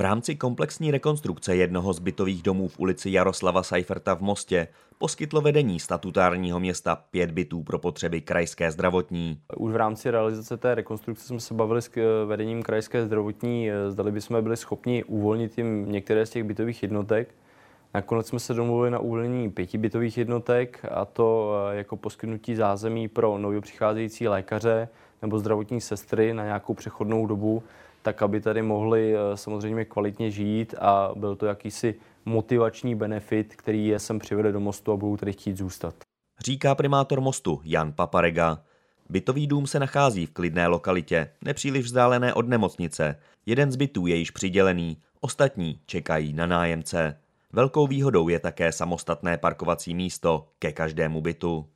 V rámci komplexní rekonstrukce jednoho z bytových domů v ulici Jaroslava Seiferta v Mostě poskytlo vedení statutárního města pět bytů pro potřeby krajské zdravotní. Už v rámci realizace té rekonstrukce jsme se bavili s eh, vedením krajské zdravotní, eh, zdali bychom byli schopni uvolnit jim některé z těch bytových jednotek. Nakonec jsme se domluvili na uvolnění pěti bytových jednotek a to eh, jako poskytnutí zázemí pro nově přicházející lékaře nebo zdravotní sestry na nějakou přechodnou dobu, tak aby tady mohli samozřejmě kvalitně žít a byl to jakýsi motivační benefit, který je sem přivede do mostu a budou tady chtít zůstat. Říká primátor mostu Jan Paparega. Bytový dům se nachází v klidné lokalitě, nepříliš vzdálené od nemocnice. Jeden z bytů je již přidělený, ostatní čekají na nájemce. Velkou výhodou je také samostatné parkovací místo ke každému bytu.